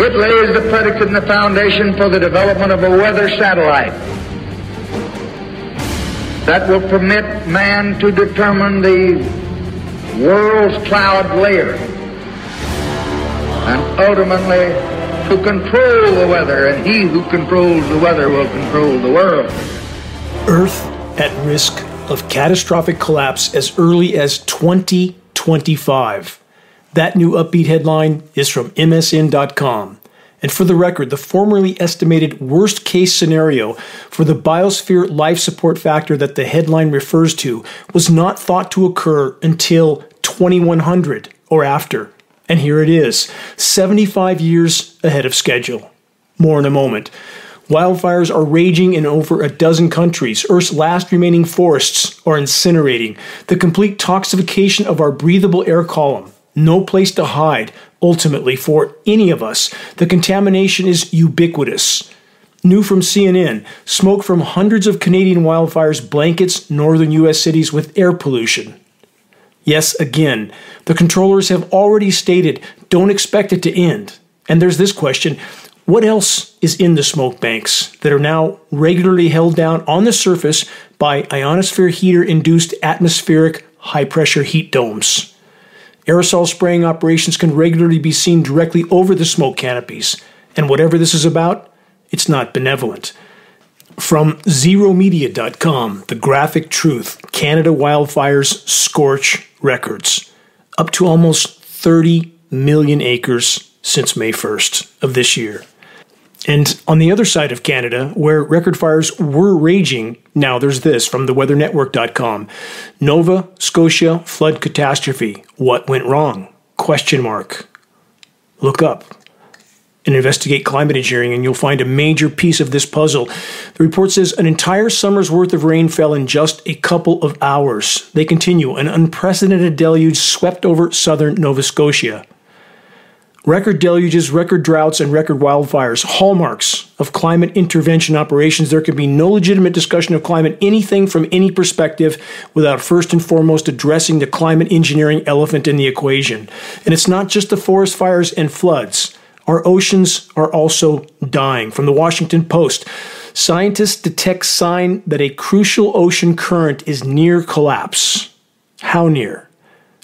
It lays the predicate and the foundation for the development of a weather satellite that will permit man to determine the world's cloud layer and ultimately to control the weather, and he who controls the weather will control the world. Earth at risk of catastrophic collapse as early as 2025. That new upbeat headline is from MSN.com. And for the record, the formerly estimated worst case scenario for the biosphere life support factor that the headline refers to was not thought to occur until 2100 or after. And here it is 75 years ahead of schedule. More in a moment. Wildfires are raging in over a dozen countries. Earth's last remaining forests are incinerating. The complete toxification of our breathable air column. No place to hide, ultimately, for any of us. The contamination is ubiquitous. New from CNN smoke from hundreds of Canadian wildfires blankets northern U.S. cities with air pollution. Yes, again, the controllers have already stated don't expect it to end. And there's this question what else is in the smoke banks that are now regularly held down on the surface by ionosphere heater induced atmospheric high pressure heat domes? Aerosol spraying operations can regularly be seen directly over the smoke canopies, and whatever this is about, it's not benevolent. From gzeromedia.com, the graphic truth Canada wildfires scorch records. Up to almost 30 million acres since May 1st of this year. And on the other side of Canada, where record fires were raging, now there's this from theweathernetwork.com. Nova Scotia flood catastrophe. What went wrong? Question mark. Look up and investigate climate engineering, and you'll find a major piece of this puzzle. The report says an entire summer's worth of rain fell in just a couple of hours. They continue. An unprecedented deluge swept over southern Nova Scotia. Record deluges, record droughts, and record wildfires, hallmarks of climate intervention operations. There can be no legitimate discussion of climate, anything from any perspective, without first and foremost addressing the climate engineering elephant in the equation. And it's not just the forest fires and floods. Our oceans are also dying. From the Washington Post, scientists detect sign that a crucial ocean current is near collapse. How near?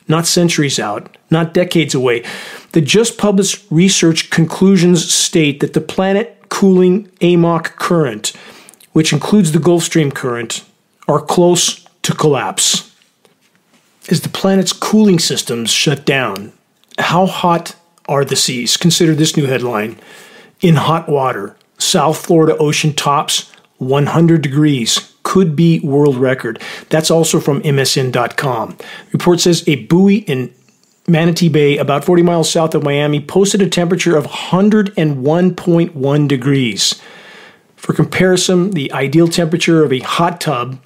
Not centuries out, not decades away. The just published research conclusions state that the planet cooling AMOC current, which includes the Gulf Stream current, are close to collapse. As the planet's cooling systems shut down, how hot are the seas? Consider this new headline In hot water, South Florida ocean tops 100 degrees. Could be world record. That's also from MSN.com. Report says a buoy in Manatee Bay, about 40 miles south of Miami, posted a temperature of 101.1 degrees. For comparison, the ideal temperature of a hot tub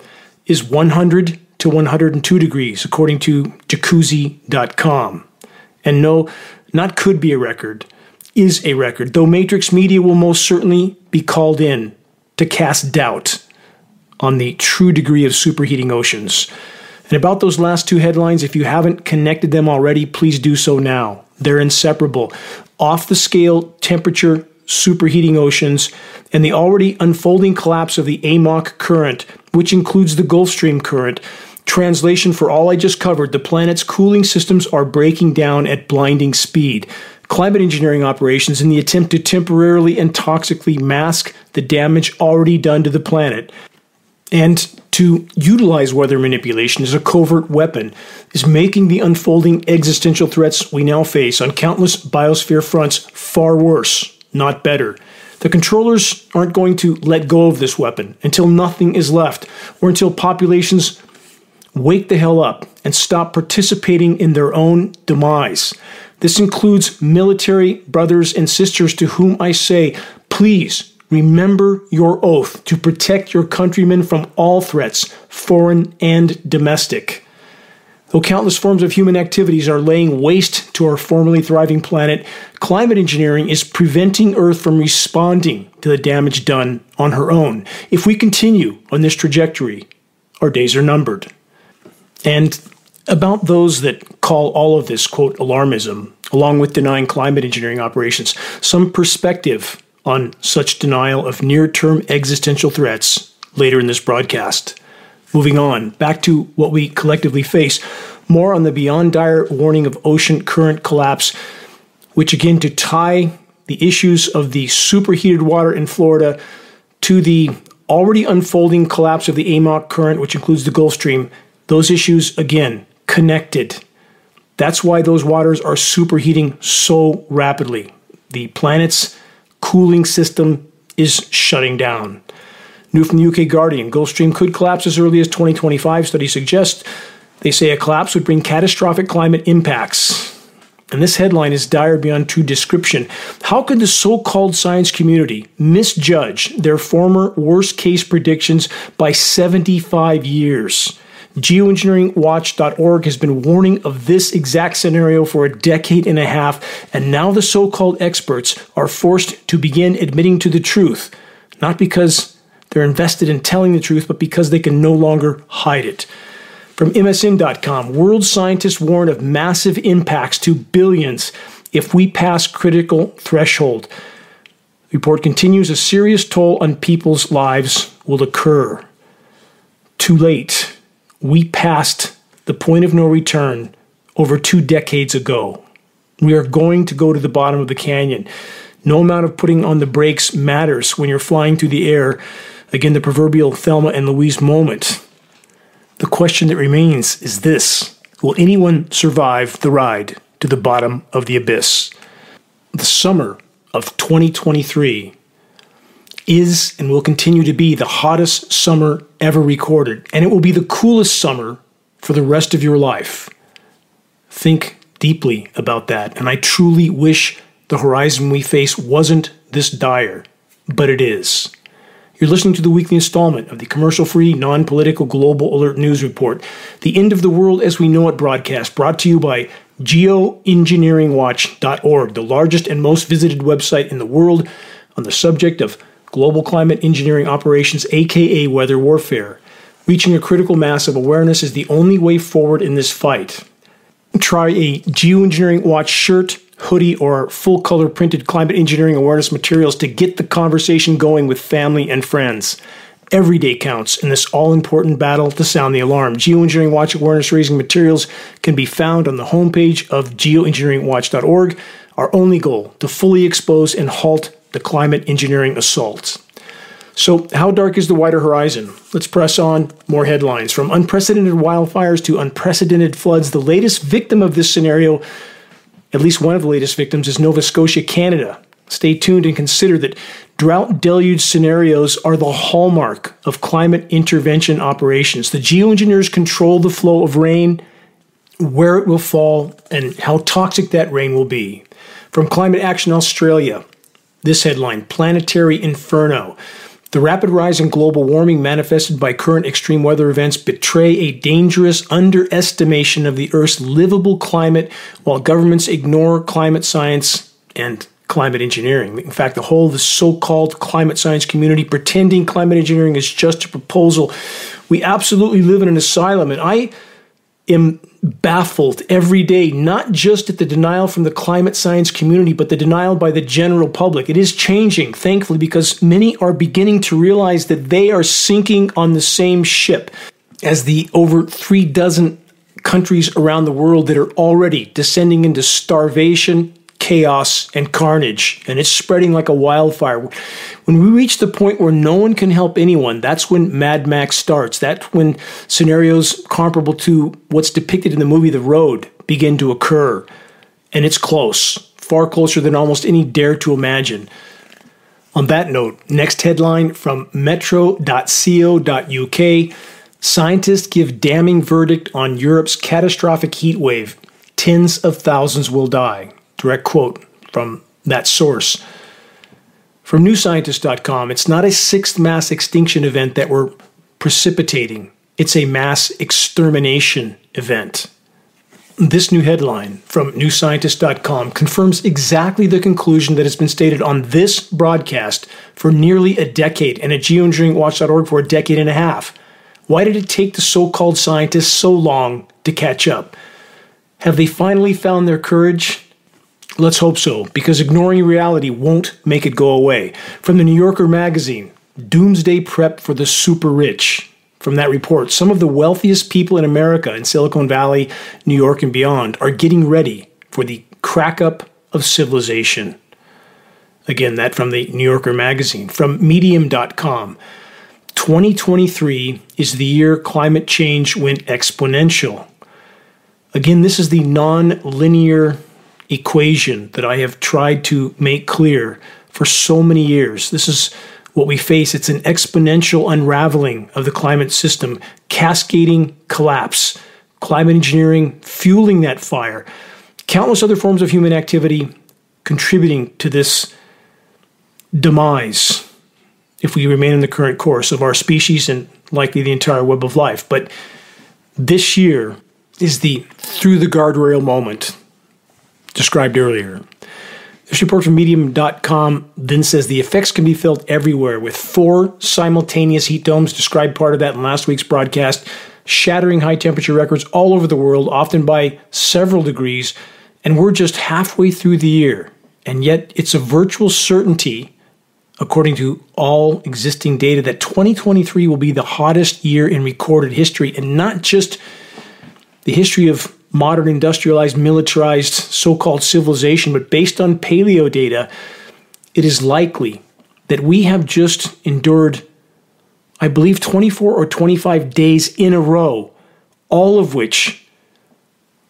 is 100 to 102 degrees, according to jacuzzi.com. And no, not could be a record, is a record, though Matrix Media will most certainly be called in to cast doubt on the true degree of superheating oceans. And about those last two headlines, if you haven't connected them already, please do so now. They're inseparable. Off the scale temperature superheating oceans and the already unfolding collapse of the AMOC current, which includes the Gulf Stream current. Translation for all I just covered the planet's cooling systems are breaking down at blinding speed. Climate engineering operations in the attempt to temporarily and toxically mask the damage already done to the planet and to utilize weather manipulation as a covert weapon is making the unfolding existential threats we now face on countless biosphere fronts far worse, not better. The controllers aren't going to let go of this weapon until nothing is left or until populations wake the hell up and stop participating in their own demise. This includes military brothers and sisters to whom I say, please Remember your oath to protect your countrymen from all threats, foreign and domestic. Though countless forms of human activities are laying waste to our formerly thriving planet, climate engineering is preventing Earth from responding to the damage done on her own. If we continue on this trajectory, our days are numbered. And about those that call all of this, quote, alarmism, along with denying climate engineering operations, some perspective on such denial of near term existential threats later in this broadcast. Moving on, back to what we collectively face, more on the beyond dire warning of ocean current collapse, which again to tie the issues of the superheated water in Florida to the already unfolding collapse of the AMOC current, which includes the Gulf Stream, those issues again connected. That's why those waters are superheating so rapidly. The planet's cooling system is shutting down. New from the UK Guardian Gulf Stream could collapse as early as 2025, study suggests. They say a collapse would bring catastrophic climate impacts. And this headline is dire beyond true description. How could the so called science community misjudge their former worst case predictions by 75 years? Geoengineeringwatch.org has been warning of this exact scenario for a decade and a half, and now the so called experts are forced to begin admitting to the truth, not because they're invested in telling the truth, but because they can no longer hide it. From MSN.com, world scientists warn of massive impacts to billions if we pass critical threshold. The report continues a serious toll on people's lives will occur. Too late we passed the point of no return over two decades ago. We are going to go to the bottom of the canyon. No amount of putting on the brakes matters when you're flying through the air. Again, the proverbial Thelma and Louise moment. The question that remains is this Will anyone survive the ride to the bottom of the abyss? The summer of 2023 is and will continue to be the hottest summer ever recorded, and it will be the coolest summer for the rest of your life. Think deeply about that, and I truly wish the horizon we face wasn't this dire, but it is. You're listening to the weekly installment of the commercial free, non political Global Alert News Report, the end of the world as we know it broadcast, brought to you by geoengineeringwatch.org, the largest and most visited website in the world on the subject of global climate engineering operations, aka weather warfare. Reaching a critical mass of awareness is the only way forward in this fight. Try a Geoengineering Watch shirt, hoodie, or full color printed climate engineering awareness materials to get the conversation going with family and friends. Every day counts in this all important battle to sound the alarm. Geoengineering Watch awareness raising materials can be found on the homepage of geoengineeringwatch.org. Our only goal to fully expose and halt the climate engineering assaults. So, how dark is the wider horizon? Let's press on. More headlines. From unprecedented wildfires to unprecedented floods, the latest victim of this scenario, at least one of the latest victims, is Nova Scotia, Canada. Stay tuned and consider that drought deluge scenarios are the hallmark of climate intervention operations. The geoengineers control the flow of rain, where it will fall, and how toxic that rain will be. From Climate Action Australia, this headline Planetary Inferno. The rapid rise in global warming manifested by current extreme weather events betray a dangerous underestimation of the Earth's livable climate while governments ignore climate science and climate engineering. In fact, the whole of the so called climate science community pretending climate engineering is just a proposal. We absolutely live in an asylum, and I am baffled every day, not just at the denial from the climate science community, but the denial by the general public. It is changing, thankfully, because many are beginning to realize that they are sinking on the same ship as the over three dozen countries around the world that are already descending into starvation, chaos and carnage, and it's spreading like a wildfire. When we reach the point where no one can help anyone, that's when Mad Max starts. That's when scenarios comparable to what's depicted in the movie The Road begin to occur. And it's close, far closer than almost any dare to imagine. On that note, next headline from metro.co.uk Scientists give damning verdict on Europe's catastrophic heat wave. Tens of thousands will die. Direct quote from that source. From newscientist.com, it's not a sixth mass extinction event that we're precipitating, it's a mass extermination event. This new headline from newscientist.com confirms exactly the conclusion that has been stated on this broadcast for nearly a decade and at geoengineeringwatch.org for a decade and a half. Why did it take the so called scientists so long to catch up? Have they finally found their courage? Let's hope so, because ignoring reality won't make it go away. From the New Yorker magazine, Doomsday Prep for the Super Rich. From that report, some of the wealthiest people in America, in Silicon Valley, New York, and beyond, are getting ready for the crack up of civilization. Again, that from the New Yorker magazine. From Medium.com, 2023 is the year climate change went exponential. Again, this is the non linear equation that I have tried to make clear for so many years. This is what we face. It's an exponential unraveling of the climate system, cascading collapse, climate engineering fueling that fire, countless other forms of human activity contributing to this demise if we remain in the current course of our species and likely the entire web of life. But this year is the through the guardrail moment described earlier. This report from Medium.com then says the effects can be felt everywhere, with four simultaneous heat domes, described part of that in last week's broadcast, shattering high temperature records all over the world, often by several degrees. And we're just halfway through the year. And yet it's a virtual certainty according to all existing data, that 2023 will be the hottest year in recorded history, and not just the history of modern industrialized, militarized so called civilization, but based on paleo data, it is likely that we have just endured, I believe, 24 or 25 days in a row, all of which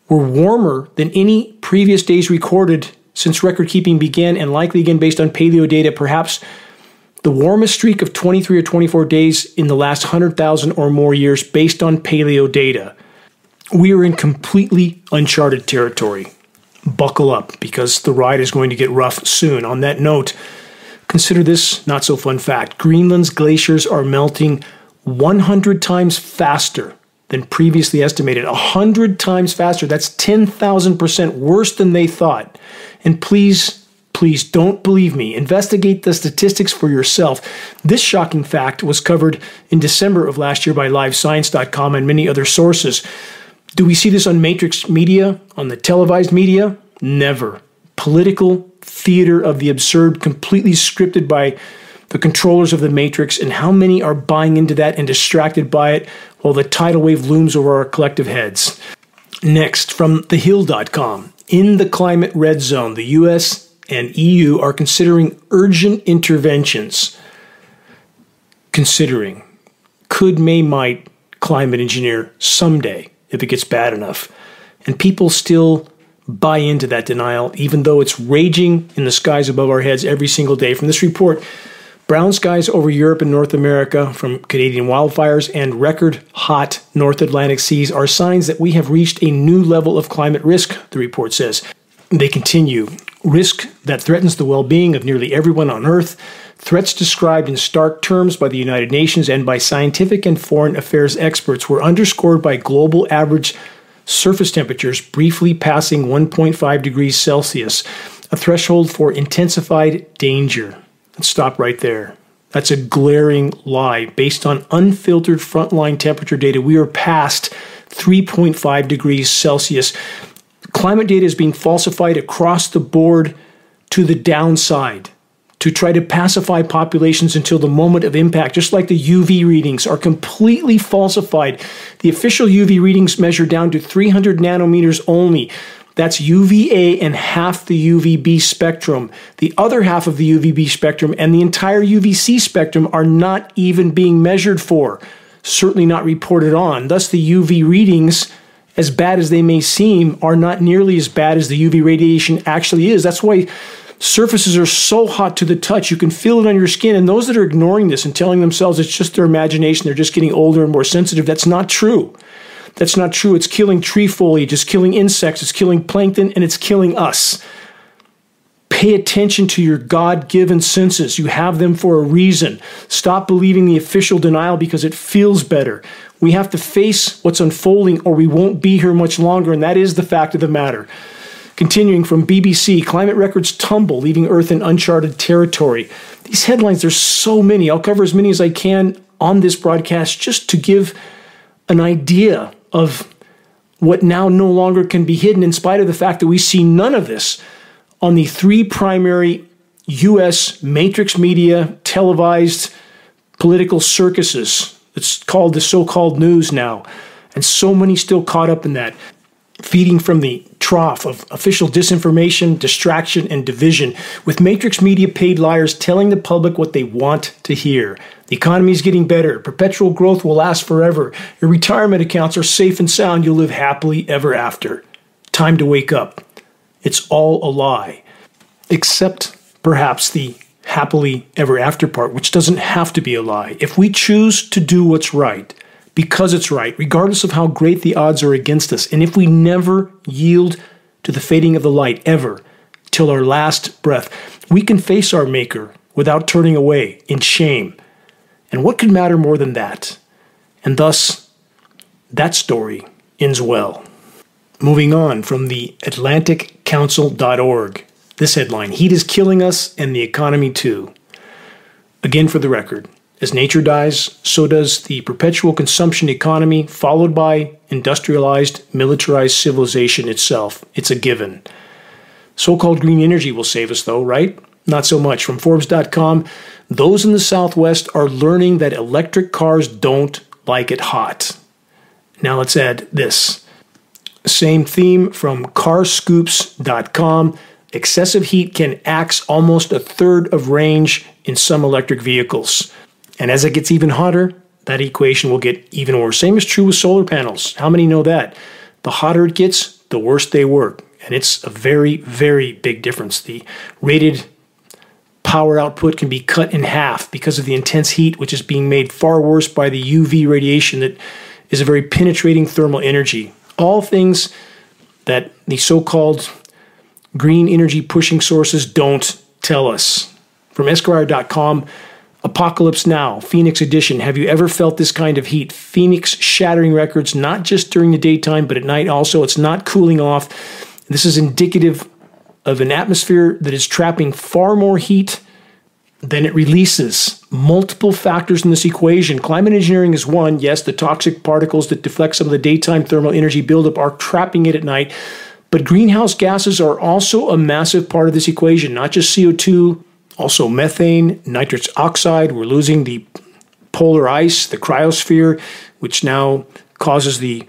were warmer than any previous days recorded since record keeping began, and likely again based on paleo data, perhaps the warmest streak of 23 or 24 days in the last 100,000 or more years based on paleo data. We are in completely uncharted territory. Buckle up because the ride is going to get rough soon. On that note, consider this not so fun fact Greenland's glaciers are melting 100 times faster than previously estimated. 100 times faster. That's 10,000% worse than they thought. And please, please don't believe me. Investigate the statistics for yourself. This shocking fact was covered in December of last year by LiveScience.com and many other sources. Do we see this on Matrix media, on the televised media? Never. Political theater of the absurd, completely scripted by the controllers of the Matrix, and how many are buying into that and distracted by it while the tidal wave looms over our collective heads. Next, from thehill.com. In the climate red zone, the U.S. and EU are considering urgent interventions. Considering. Could, may, might climate engineer someday if it gets bad enough. And people still buy into that denial, even though it's raging in the skies above our heads every single day. From this report, brown skies over Europe and North America from Canadian wildfires and record hot North Atlantic seas are signs that we have reached a new level of climate risk, the report says. They continue risk that threatens the well being of nearly everyone on Earth Threats described in stark terms by the United Nations and by scientific and foreign affairs experts were underscored by global average surface temperatures briefly passing 1.5 degrees Celsius, a threshold for intensified danger. Let's stop right there. That's a glaring lie. Based on unfiltered frontline temperature data, we are past 3.5 degrees Celsius. Climate data is being falsified across the board to the downside to try to pacify populations until the moment of impact, just like the UV readings are completely falsified. The official UV readings measure down to 300 nanometers only. That's UVA and half the UVB spectrum. The other half of the UVB spectrum and the entire UVC spectrum are not even being measured for, certainly not reported on. Thus, the UV readings, as bad as they may seem, are not nearly as bad as the UV radiation actually is. That's why surfaces are so hot to the touch, you can feel it on your skin. And those that are ignoring this and telling themselves it's just their imagination, they're just getting older and more sensitive, that's not true. That's not true. It's killing tree foliage, it's killing insects, it's killing plankton, and it's killing us. Pay attention to your God given senses. You have them for a reason. Stop believing the official denial because it feels better. We have to face what's unfolding or we won't be here much longer, and that is the fact of the matter. Continuing from BBC, climate records tumble, leaving Earth in uncharted territory. These headlines, there's so many. I'll cover as many as I can on this broadcast just to give an idea of what now no longer can be hidden, in spite of the fact that we see none of this on the three primary U.S. matrix media televised political circuses. It's called the so called news now. And so many still caught up in that, feeding from the trough of official disinformation, distraction, and division, with matrix media paid liars telling the public what they want to hear. The economy is getting better. Perpetual growth will last forever. Your retirement accounts are safe and sound. You'll live happily ever after. Time to wake up. It's all a lie. Except perhaps the happily ever after part, which doesn't have to be a lie. If we choose to do what's right, because it's right, regardless of how great the odds are against us, and if we never yield to the fading of the light ever till our last breath, we can face our Maker without turning away in shame and what could matter more than that? And thus, that story ends well. Moving on from the AtlanticCouncil.org. This headline Heat is killing us and the economy too. Again, for the record, as nature dies, so does the perpetual consumption economy, followed by industrialized, militarized civilization itself. It's a given. So called green energy will save us, though, right? Not so much. From Forbes.com, those in the Southwest are learning that electric cars don't like it hot. Now let's add this. Same theme from carscoops.com. Excessive heat can axe almost a third of range in some electric vehicles. And as it gets even hotter, that equation will get even worse. Same is true with solar panels. How many know that? The hotter it gets, the worse they work. And it's a very, very big difference. The rated power output can be cut in half because of the intense heat, which is being made far worse by the UV radiation that is a very penetrating thermal energy. All things that the so called green energy pushing sources don't tell us. From Esquire.com, Apocalypse Now, Phoenix Edition. Have you ever felt this kind of heat? Phoenix shattering records, not just during the daytime, but at night also. It's not cooling off. This is indicative of an atmosphere that is trapping far more heat than it releases. Multiple factors in this equation. Climate engineering is one. Yes, the toxic particles that deflect some of the daytime thermal energy buildup are trapping it at night. But greenhouse gases are also a massive part of this equation, not just CO2, also methane, nitrous oxide. We're losing the polar ice, the cryosphere, which now causes the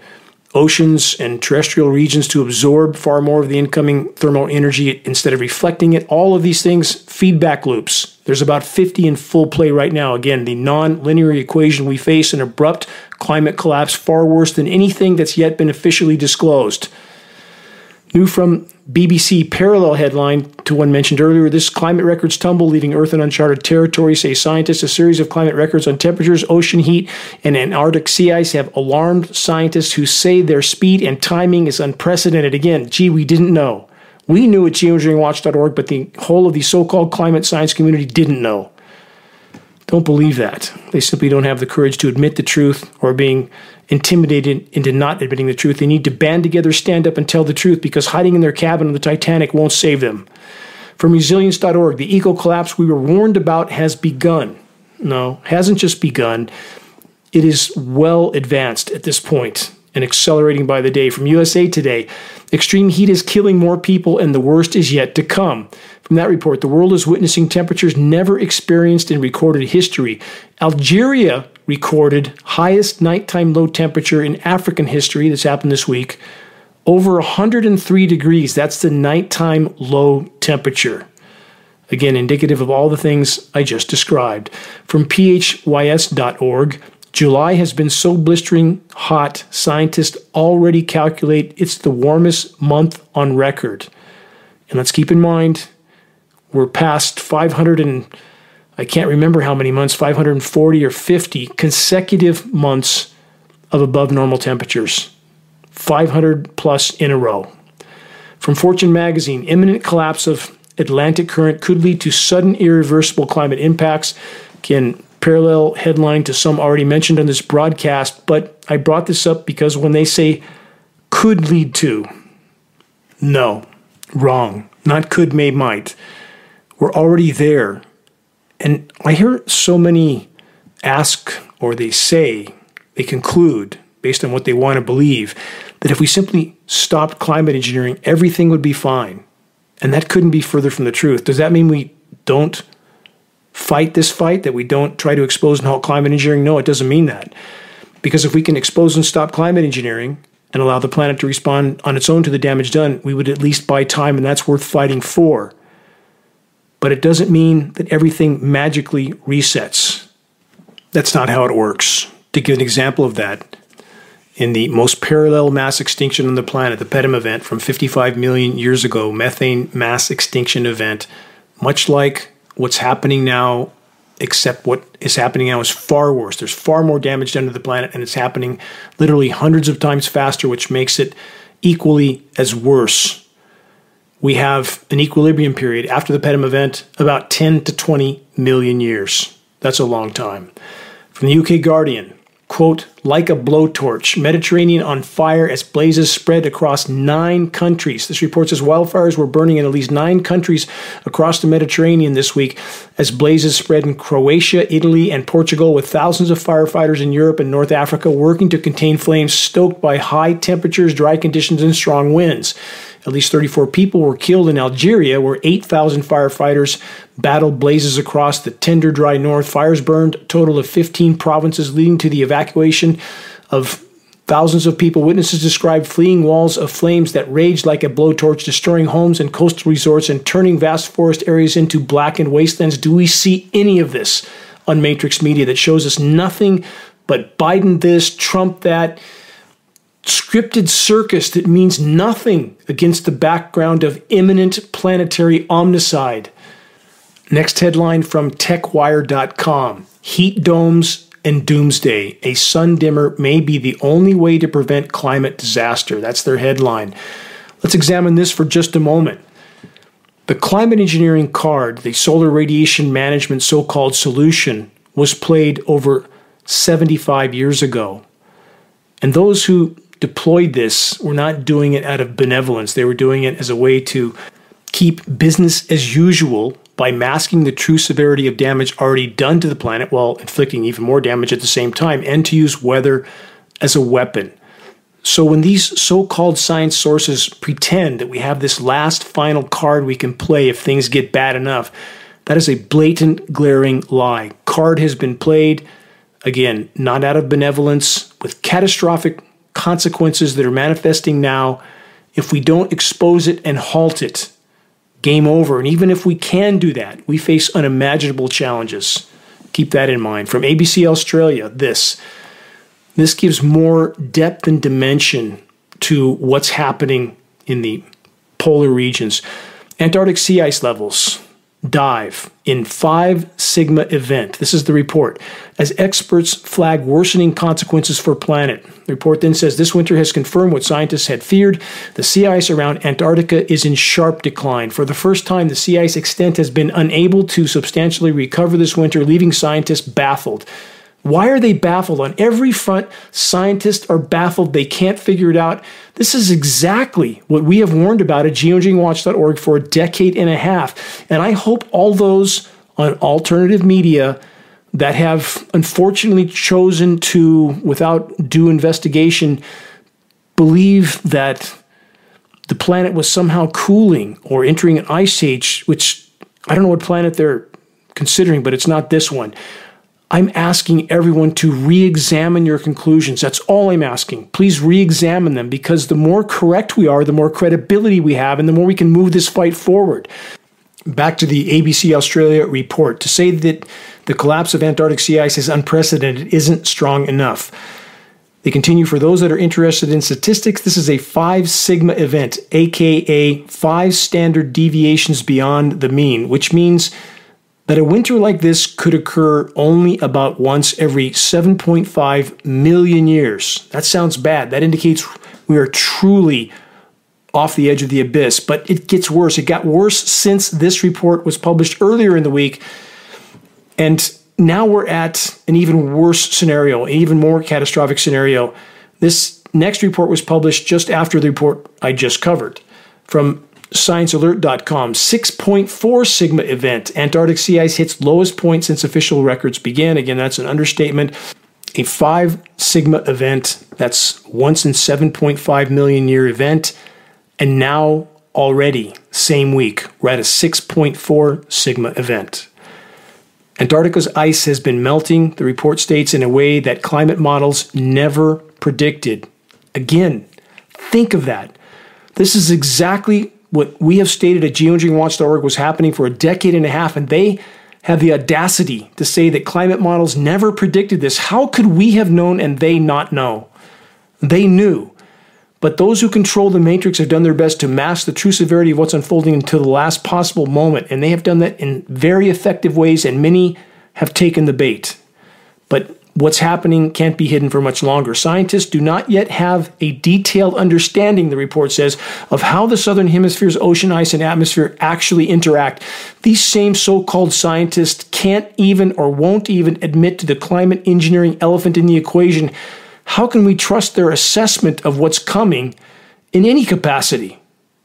oceans and terrestrial regions to absorb far more of the incoming thermal energy instead of reflecting it. All of these things, feedback loops. There's about 50 in full play right now. Again, the non linear equation we face an abrupt climate collapse far worse than anything that's yet been officially disclosed. New from BBC parallel headline to one mentioned earlier this climate records tumble, leaving Earth in uncharted territory, say scientists. A series of climate records on temperatures, ocean heat, and Antarctic sea ice have alarmed scientists who say their speed and timing is unprecedented. Again, gee, we didn't know. We knew at geoengineeringwatch.org, but the whole of the so called climate science community didn't know. Don't believe that. They simply don't have the courage to admit the truth or being intimidated into not admitting the truth. They need to band together, stand up, and tell the truth because hiding in their cabin on the Titanic won't save them. From resilience.org, the eco collapse we were warned about has begun. No, hasn't just begun. It is well advanced at this point and accelerating by the day. From USA Today, extreme heat is killing more people and the worst is yet to come. From that report, the world is witnessing temperatures never experienced in recorded history. Algeria recorded highest nighttime low temperature in African history that's happened this week, over 103 degrees. That's the nighttime low temperature. Again, indicative of all the things I just described. From phys.org, July has been so blistering hot, scientists already calculate it's the warmest month on record. And let's keep in mind, we're past 500 and I can't remember how many months, 540 or 50 consecutive months of above normal temperatures. 500 plus in a row. From Fortune magazine, imminent collapse of Atlantic current could lead to sudden irreversible climate impacts. Can parallel headline to some already mentioned on this broadcast, but I brought this up because when they say could lead to, no, wrong. Not could, may, might. We're already there. And I hear so many ask or they say, they conclude, based on what they want to believe, that if we simply stopped climate engineering, everything would be fine. And that couldn't be further from the truth. Does that mean we don't fight this fight, that we don't try to expose and halt climate engineering? No, it doesn't mean that. Because if we can expose and stop climate engineering and allow the planet to respond on its own to the damage done, we would at least buy time, and that's worth fighting for. But it doesn't mean that everything magically resets. That's not how it works. To give an example of that, in the most parallel mass extinction on the planet, the PETM event from 55 million years ago, methane mass extinction event, much like what's happening now, except what is happening now is far worse. There's far more damage done to the planet, and it's happening literally hundreds of times faster, which makes it equally as worse. We have an equilibrium period after the PETM event about 10 to 20 million years. That's a long time. From the UK Guardian, quote, like a blowtorch, Mediterranean on fire as blazes spread across nine countries. This report says wildfires were burning in at least nine countries across the Mediterranean this week as blazes spread in Croatia, Italy, and Portugal, with thousands of firefighters in Europe and North Africa working to contain flames stoked by high temperatures, dry conditions, and strong winds. At least 34 people were killed in Algeria, where 8,000 firefighters battled blazes across the tender, dry north. Fires burned a total of 15 provinces, leading to the evacuation of thousands of people. Witnesses described fleeing walls of flames that raged like a blowtorch, destroying homes and coastal resorts and turning vast forest areas into blackened wastelands. Do we see any of this on Matrix Media that shows us nothing but Biden this, Trump that? Scripted circus that means nothing against the background of imminent planetary omnicide. Next headline from TechWire.com Heat domes and doomsday. A sun dimmer may be the only way to prevent climate disaster. That's their headline. Let's examine this for just a moment. The climate engineering card, the solar radiation management so called solution, was played over 75 years ago. And those who deployed this were not doing it out of benevolence. They were doing it as a way to keep business as usual by masking the true severity of damage already done to the planet while inflicting even more damage at the same time, and to use weather as a weapon. So, when these so called science sources pretend that we have this last final card we can play if things get bad enough, that is a blatant, glaring lie. Card has been played, again, not out of benevolence, with catastrophic consequences that are manifesting now if we don't expose it and halt it. Game over. And even if we can do that, we face unimaginable challenges. Keep that in mind. From ABC Australia, this. This gives more depth and dimension to what's happening in the polar regions. Antarctic sea ice levels dive in five sigma event. This is the report. As experts flag worsening consequences for planet. The report then says this winter has confirmed what scientists had feared. The sea ice around Antarctica is in sharp decline. For the first time, the sea ice extent has been unable to substantially recover this winter, leaving scientists baffled. Why are they baffled? On every front, scientists are baffled. They can't figure it out. This is exactly what we have warned about at geoengineeringwatch.org for a decade and a half. And I hope all those on alternative media that have unfortunately chosen to, without due investigation, believe that the planet was somehow cooling or entering an ice age, which I don't know what planet they're considering, but it's not this one. I'm asking everyone to re examine your conclusions. That's all I'm asking. Please re examine them because the more correct we are, the more credibility we have, and the more we can move this fight forward. Back to the ABC Australia report. To say that the collapse of Antarctic sea ice is unprecedented isn't strong enough. They continue for those that are interested in statistics. This is a five sigma event, aka five standard deviations beyond the mean, which means that a winter like this could occur only about once every 7.5 million years. That sounds bad. That indicates we are truly off the edge of the abyss, but it gets worse. It got worse since this report was published earlier in the week. And now we're at an even worse scenario, an even more catastrophic scenario. This next report was published just after the report I just covered. From ScienceAlert.com 6.4 sigma event. Antarctic sea ice hits lowest point since official records began. Again, that's an understatement. A 5 sigma event, that's once in 7.5 million year event. And now, already, same week, we're at a 6.4 sigma event. Antarctica's ice has been melting, the report states, in a way that climate models never predicted. Again, think of that. This is exactly what we have stated at geoengineeringwatch.org was happening for a decade and a half, and they have the audacity to say that climate models never predicted this. How could we have known and they not know? They knew. But those who control the matrix have done their best to mask the true severity of what's unfolding until the last possible moment, and they have done that in very effective ways, and many have taken the bait. But what's happening can't be hidden for much longer. Scientists do not yet have a detailed understanding, the report says, of how the southern hemisphere's ocean ice and atmosphere actually interact. These same so called scientists can't even or won't even admit to the climate engineering elephant in the equation how can we trust their assessment of what's coming in any capacity?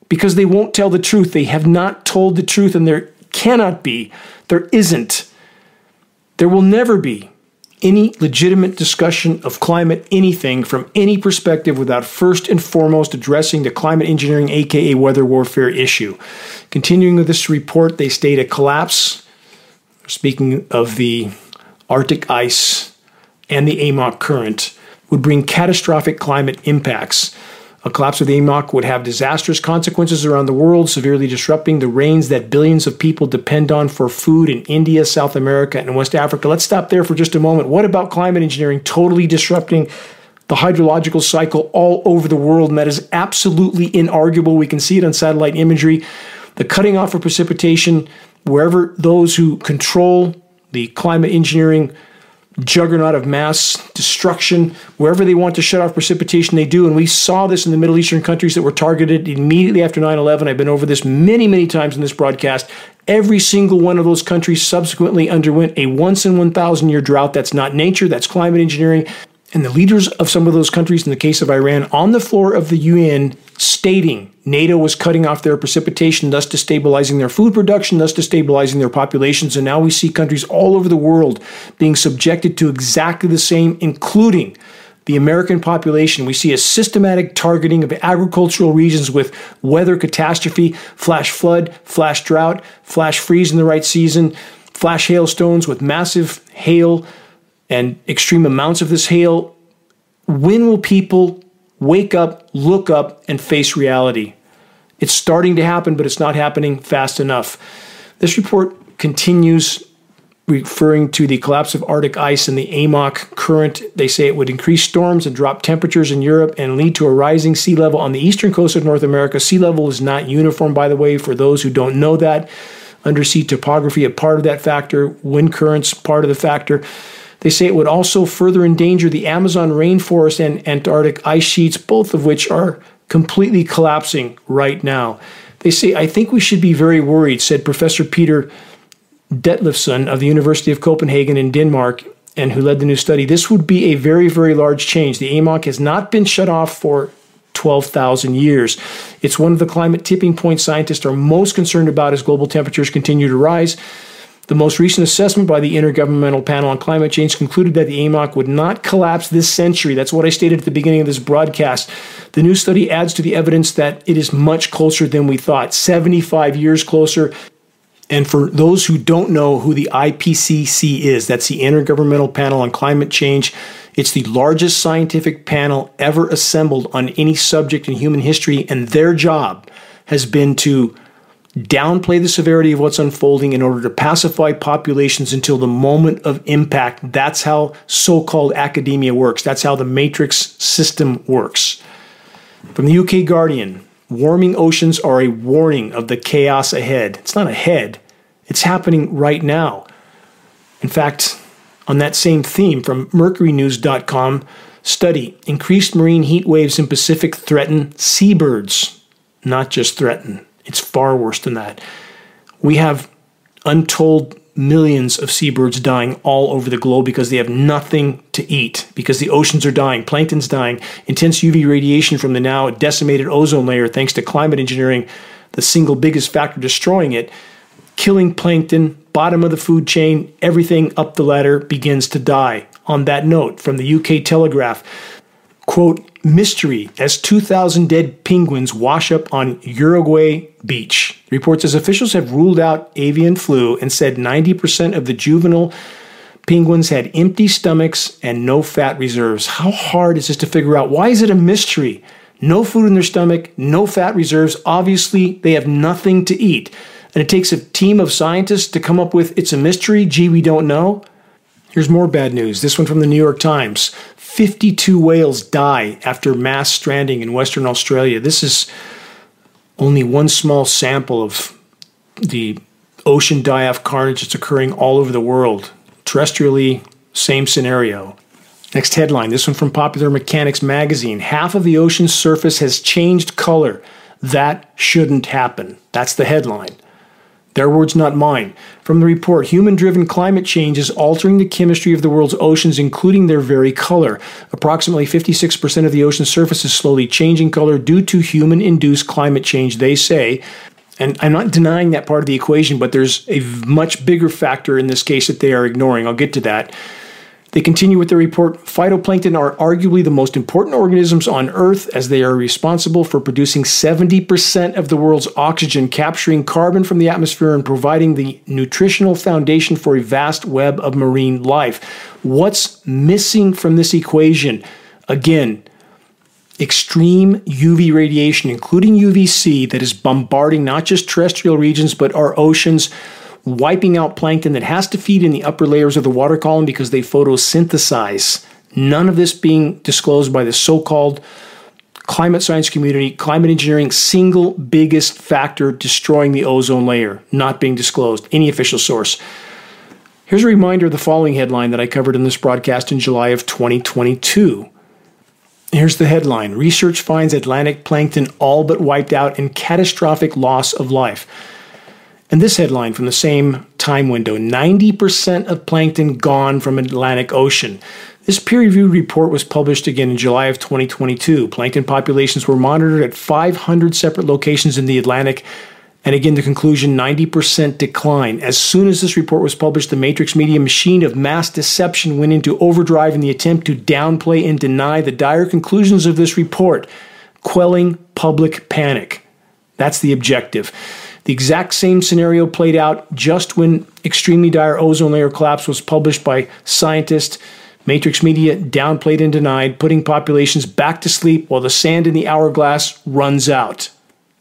Because they won't tell the truth. They have not told the truth, and there cannot be, there isn't, there will never be any legitimate discussion of climate anything from any perspective without first and foremost addressing the climate engineering, aka weather warfare issue. Continuing with this report, they state a collapse, speaking of the Arctic ice and the AMOC current, would bring catastrophic climate impacts. A collapse of the AMOC would have disastrous consequences around the world, severely disrupting the rains that billions of people depend on for food in India, South America, and West Africa. Let's stop there for just a moment. What about climate engineering totally disrupting the hydrological cycle all over the world? And that is absolutely inarguable. We can see it on satellite imagery. The cutting off of precipitation, wherever those who control the climate engineering juggernaut of mass destruction. Wherever they want to shut off precipitation, they do. And we saw this in the Middle Eastern countries that were targeted immediately after 9 11. I've been over this many, many times in this broadcast. Every single one of those countries subsequently underwent a once in 1,000 year drought. That's not nature, that's climate engineering. And the leaders of some of those countries, in the case of Iran, on the floor of the UN, stating NATO was cutting off their precipitation, thus destabilizing their food production, thus destabilizing their populations. And now we see countries all over the world being subjected to exactly the same, including the American population. We see a systematic targeting of agricultural regions with weather catastrophe, flash flood, flash drought, flash freeze in the right season, flash hailstones with massive hail and extreme amounts of this hail, when will people wake up, look up, and face reality? It's starting to happen, but it's not happening fast enough. This report continues referring to the collapse of Arctic ice and the AMOC current. They say it would increase storms and drop temperatures in Europe and lead to a rising sea level on the eastern coast of North America. Sea level is not uniform, by the way, for those who don't know that. Undersea topography, a part of that factor, wind currents, part of the factor. They say it would also further endanger the Amazon rainforest and Antarctic ice sheets, both of which are completely collapsing right now. They say, I think we should be very worried, said Professor Peter Ditlevsen of the University of Copenhagen in Denmark, and who led the new study. This would be a very, very large change. The AMOC has not been shut off for 12,000 years. It's one of the climate tipping points scientists are most concerned about as global temperatures continue to rise. The most recent assessment by the Intergovernmental Panel on Climate Change concluded that the AMOC would not collapse this century. That's what I stated at the beginning of this broadcast. The new study adds to the evidence that it is much closer than we thought 75 years closer. And for those who don't know who the IPCC is, that's the Intergovernmental Panel on Climate Change. It's the largest scientific panel ever assembled on any subject in human history, and their job has been to downplay the severity of what's unfolding in order to pacify populations until the moment of impact. That's how so called academia works. That's how the matrix system works. From the UK Guardian warming oceans are a warning of the chaos ahead. It's not ahead, it's happening right now. In fact, on that same theme from mercurynews.com, study increased marine heat waves in Pacific threaten seabirds, not just threaten it's far worse than that. We have untold millions of seabirds dying all over the globe because they have nothing to eat, because the oceans are dying, plankton's dying, intense UV radiation from the now decimated ozone layer, thanks to climate engineering. the single biggest factor destroying it, killing plankton, bottom of the food chain, everything up the ladder begins to die. On that note, from the UK Telegraph, quote, mystery as 2,000 dead penguins wash up on Uruguay beach. Reports as officials have ruled out avian flu and said 90% of the juvenile penguins had empty stomachs and no fat reserves. How hard is this to figure out? Why is it a mystery? No food in their stomach, no fat reserves. Obviously, they have nothing to eat. And it takes a team of scientists to come up with it's a mystery, gee, we don't know. Here's more bad news. This one from the New York Times. 52 whales die after mass stranding in Western Australia. This is only one small sample of the ocean die off carnage that's occurring all over the world. Terrestrially, same scenario. Next headline this one from Popular Mechanics magazine. Half of the ocean's surface has changed color. That shouldn't happen. That's the headline. Their words, not mine. From the report, human driven climate change is altering the chemistry of the world's oceans, including their very color. Approximately 56% of the ocean surface is slowly changing color due to human induced climate change, they say. And I'm not denying that part of the equation, but there's a much bigger factor in this case that they are ignoring. I'll get to that. They continue with the report phytoplankton are arguably the most important organisms on Earth as they are responsible for producing 70% of the world's oxygen, capturing carbon from the atmosphere, and providing the nutritional foundation for a vast web of marine life. What's missing from this equation? Again, extreme UV radiation, including UVC, that is bombarding not just terrestrial regions but our oceans wiping out plankton that has to feed in the upper layers of the water column because they photosynthesize. None of this being disclosed by the so called climate science community, climate engineering, single biggest factor destroying the ozone layer, not being disclosed, any official source. Here's a reminder of the following headline that I covered in this broadcast in July of 2022. Here's the headline Research finds Atlantic plankton all but wiped out in catastrophic loss of life. And this headline from the same time window 90% of plankton gone from Atlantic Ocean. This peer reviewed report was published again in July of 2022. Plankton populations were monitored at 500 separate locations in the Atlantic. And again, the conclusion 90% decline. As soon as this report was published, the Matrix Media machine of mass deception went into overdrive in the attempt to downplay and deny the dire conclusions of this report, quelling public panic. That's the objective. The exact same scenario played out just when extremely dire ozone layer collapse was published by scientists. Matrix Media downplayed and denied, putting populations back to sleep while the sand in the hourglass runs out.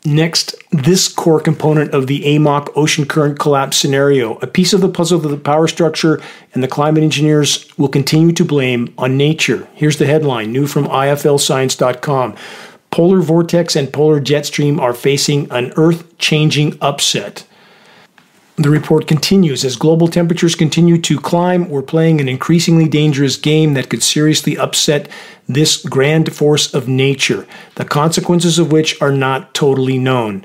Next, this core component of the AMOC ocean current collapse scenario, a piece of the puzzle that the power structure and the climate engineers will continue to blame on nature. Here's the headline new from IFLScience.com polar vortex and polar jet stream are facing an earth changing upset. The report continues as global temperatures continue to climb, we're playing an increasingly dangerous game that could seriously upset this grand force of nature, the consequences of which are not totally known.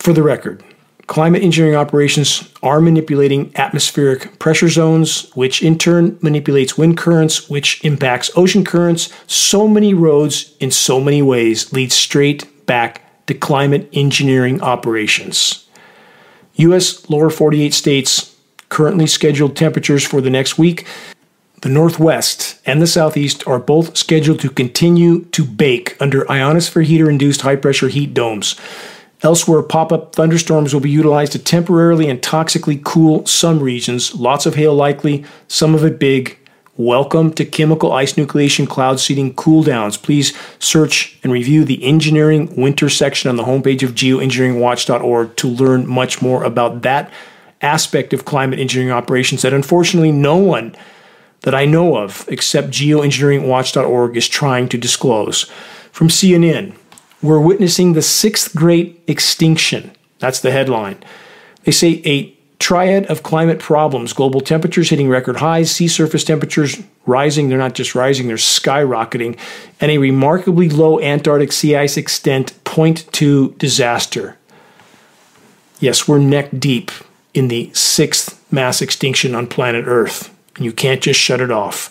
For the record, Climate engineering operations are manipulating atmospheric pressure zones, which in turn manipulates wind currents, which impacts ocean currents. So many roads in so many ways lead straight back to climate engineering operations. U.S. lower 48 states currently scheduled temperatures for the next week. The Northwest and the Southeast are both scheduled to continue to bake under ionosphere heater induced high pressure heat domes. Elsewhere, pop up thunderstorms will be utilized to temporarily and toxically cool some regions. Lots of hail likely, some of it big. Welcome to chemical ice nucleation cloud seeding cool downs. Please search and review the engineering winter section on the homepage of geoengineeringwatch.org to learn much more about that aspect of climate engineering operations that unfortunately no one that I know of except geoengineeringwatch.org is trying to disclose. From CNN, we're witnessing the sixth great extinction. That's the headline. They say a triad of climate problems global temperatures hitting record highs, sea surface temperatures rising, they're not just rising, they're skyrocketing, and a remarkably low Antarctic sea ice extent point to disaster. Yes, we're neck deep in the sixth mass extinction on planet Earth, and you can't just shut it off.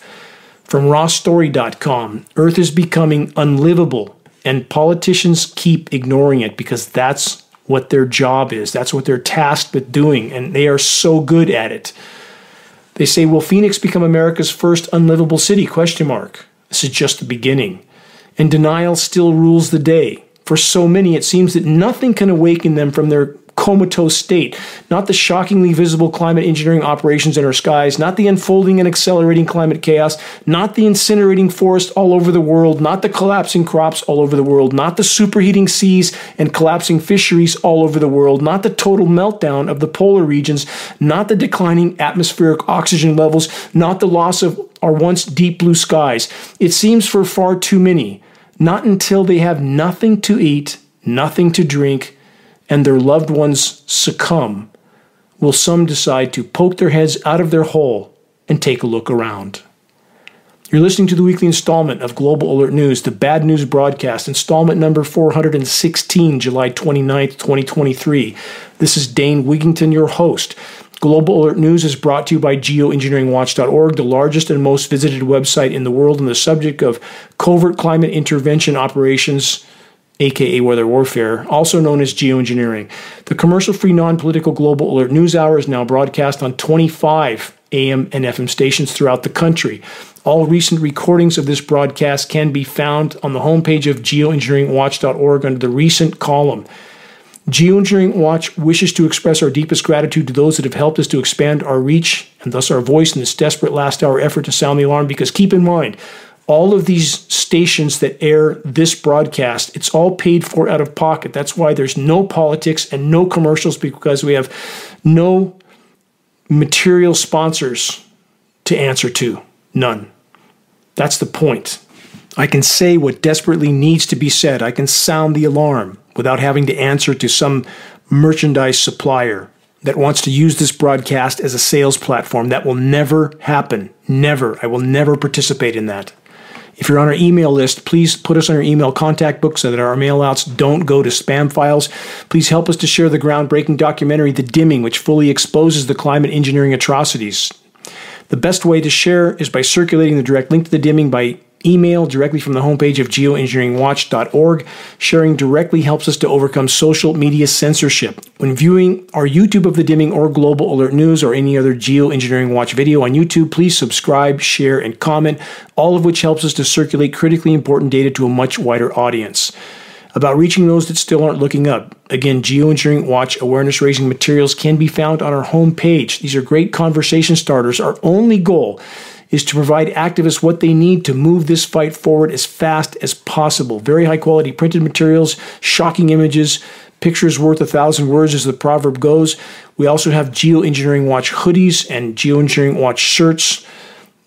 From rawstory.com, Earth is becoming unlivable and politicians keep ignoring it because that's what their job is. That's what they're tasked with doing, and they are so good at it. They say, "Will Phoenix become America's first unlivable city?" Question mark. This is just the beginning, and denial still rules the day. For so many, it seems that nothing can awaken them from their comatose state, not the shockingly visible climate engineering operations in our skies, not the unfolding and accelerating climate chaos, not the incinerating forest all over the world, not the collapsing crops all over the world, not the superheating seas and collapsing fisheries all over the world, not the total meltdown of the polar regions, not the declining atmospheric oxygen levels, not the loss of our once deep blue skies. It seems for far too many, not until they have nothing to eat, nothing to drink, and their loved ones succumb, will some decide to poke their heads out of their hole and take a look around. You're listening to the weekly installment of Global Alert News, the Bad News Broadcast, installment number 416, July 29th, 2023. This is Dane Wigington, your host. Global Alert News is brought to you by geoengineeringwatch.org, the largest and most visited website in the world on the subject of covert climate intervention operations aka weather warfare, also known as geoengineering. The commercial free, non political Global Alert News Hour is now broadcast on 25 AM and FM stations throughout the country. All recent recordings of this broadcast can be found on the homepage of geoengineeringwatch.org under the recent column. Geoengineering Watch wishes to express our deepest gratitude to those that have helped us to expand our reach and thus our voice in this desperate last hour effort to sound the alarm. Because keep in mind, all of these stations that air this broadcast, it's all paid for out of pocket. That's why there's no politics and no commercials because we have no material sponsors to answer to. None. That's the point. I can say what desperately needs to be said. I can sound the alarm without having to answer to some merchandise supplier that wants to use this broadcast as a sales platform. That will never happen. Never. I will never participate in that. If you're on our email list, please put us on your email contact book so that our mailouts don't go to spam files. Please help us to share the groundbreaking documentary, The Dimming, which fully exposes the climate engineering atrocities. The best way to share is by circulating the direct link to The Dimming by email directly from the homepage of geoengineeringwatch.org. Sharing directly helps us to overcome social media censorship. When viewing our YouTube of the dimming or Global Alert News or any other Geoengineering Watch video on YouTube, please subscribe, share, and comment, all of which helps us to circulate critically important data to a much wider audience. About reaching those that still aren't looking up. Again, Geoengineering Watch awareness raising materials can be found on our homepage. These are great conversation starters. Our only goal is to provide activists what they need to move this fight forward as fast as possible. Very high quality printed materials, shocking images, pictures worth a thousand words, as the proverb goes. We also have Geoengineering Watch hoodies and Geoengineering Watch shirts.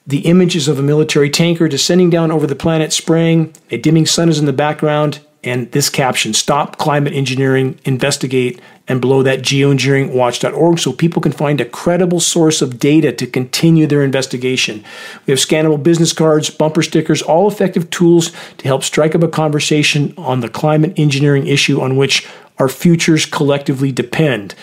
The images of a military tanker descending down over the planet, spraying, a dimming sun is in the background, and this caption Stop climate engineering, investigate, and below that, geoengineeringwatch.org, so people can find a credible source of data to continue their investigation. We have scannable business cards, bumper stickers, all effective tools to help strike up a conversation on the climate engineering issue on which our futures collectively depend.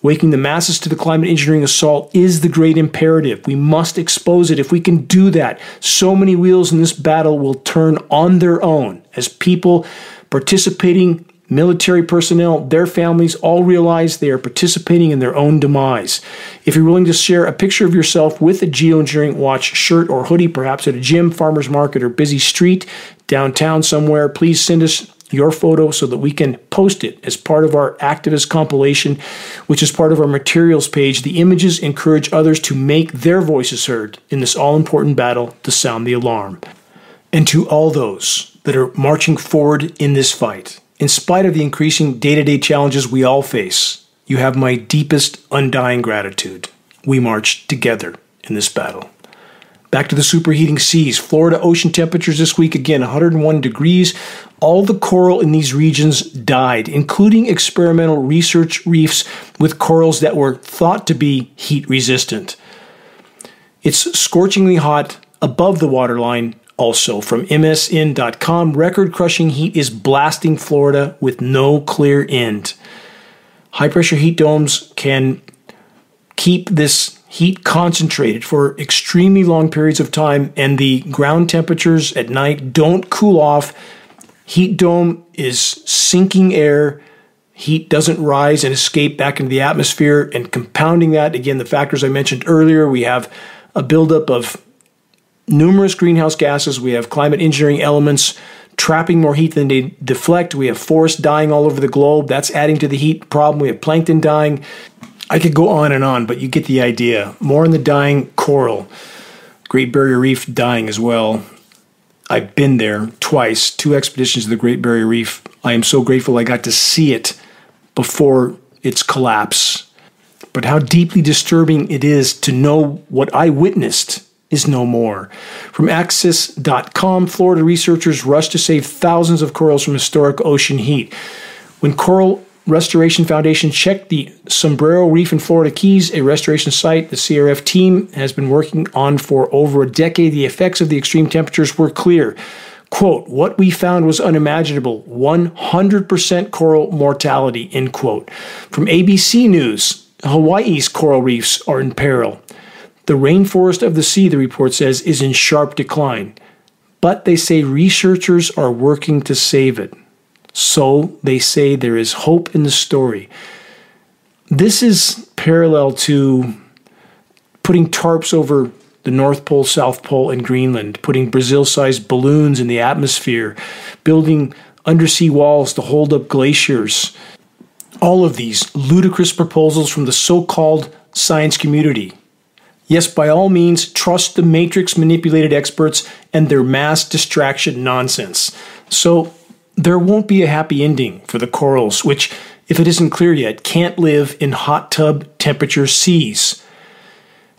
Waking the masses to the climate engineering assault is the great imperative. We must expose it. If we can do that, so many wheels in this battle will turn on their own as people participating military personnel, their families all realize they are participating in their own demise. If you're willing to share a picture of yourself with a Geoengineering Watch shirt or hoodie, perhaps at a gym, farmer's market, or busy street downtown somewhere, please send us your photo so that we can post it as part of our activist compilation, which is part of our materials page. The images encourage others to make their voices heard in this all important battle to sound the alarm. And to all those that are marching forward in this fight, in spite of the increasing day to day challenges we all face, you have my deepest, undying gratitude. We march together in this battle. Back to the superheating seas. Florida ocean temperatures this week again 101 degrees. All the coral in these regions died, including experimental research reefs with corals that were thought to be heat resistant. It's scorchingly hot above the waterline also, from MSN.com, record crushing heat is blasting Florida with no clear end. High pressure heat domes can keep this heat concentrated for extremely long periods of time, and the ground temperatures at night don't cool off. Heat dome is sinking air, heat doesn't rise and escape back into the atmosphere. And compounding that, again, the factors I mentioned earlier, we have a buildup of numerous greenhouse gases. We have climate engineering elements trapping more heat than they deflect. We have forests dying all over the globe. That's adding to the heat problem. We have plankton dying. I could go on and on, but you get the idea. More on the dying coral. Great Barrier Reef dying as well. I've been there twice, two expeditions to the Great Barrier Reef. I am so grateful I got to see it before its collapse. But how deeply disturbing it is to know what I witnessed is no more. From Axios.com, Florida researchers rush to save thousands of corals from historic ocean heat. When Coral Restoration Foundation checked the Sombrero Reef in Florida Keys, a restoration site the CRF team has been working on for over a decade, the effects of the extreme temperatures were clear. Quote, what we found was unimaginable 100% coral mortality, end quote. From ABC News, Hawaii's coral reefs are in peril. The rainforest of the sea, the report says, is in sharp decline. But they say researchers are working to save it. So they say there is hope in the story. This is parallel to putting tarps over the North Pole, South Pole, and Greenland, putting Brazil sized balloons in the atmosphere, building undersea walls to hold up glaciers. All of these ludicrous proposals from the so called science community. Yes, by all means, trust the matrix manipulated experts and their mass distraction nonsense. So, there won't be a happy ending for the corals, which, if it isn't clear yet, can't live in hot tub temperature seas.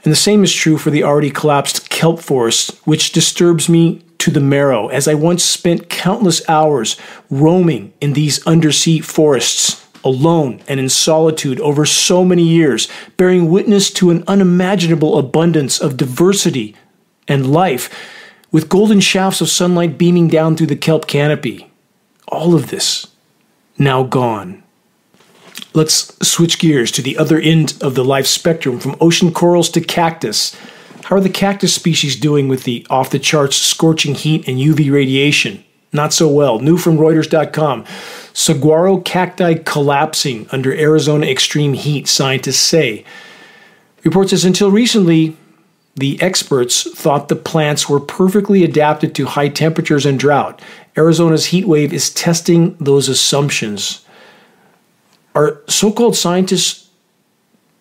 And the same is true for the already collapsed kelp forest, which disturbs me to the marrow, as I once spent countless hours roaming in these undersea forests, alone and in solitude over so many years, bearing witness to an unimaginable abundance of diversity and life, with golden shafts of sunlight beaming down through the kelp canopy. All of this now gone. Let's switch gears to the other end of the life spectrum from ocean corals to cactus. How are the cactus species doing with the off the charts scorching heat and UV radiation? Not so well. New from Reuters.com. Saguaro cacti collapsing under Arizona extreme heat, scientists say. Report says until recently, the experts thought the plants were perfectly adapted to high temperatures and drought. Arizona's heat wave is testing those assumptions. Are so called scientists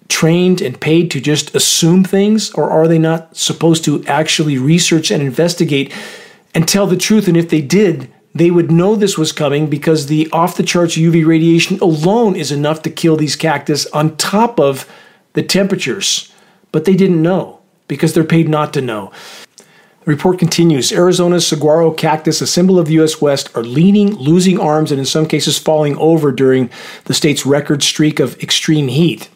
trained and paid to just assume things, or are they not supposed to actually research and investigate and tell the truth? And if they did, they would know this was coming because the off the charts UV radiation alone is enough to kill these cactus on top of the temperatures. But they didn't know because they're paid not to know. The report continues Arizona's saguaro cactus, a symbol of the U.S. West, are leaning, losing arms, and in some cases falling over during the state's record streak of extreme heat.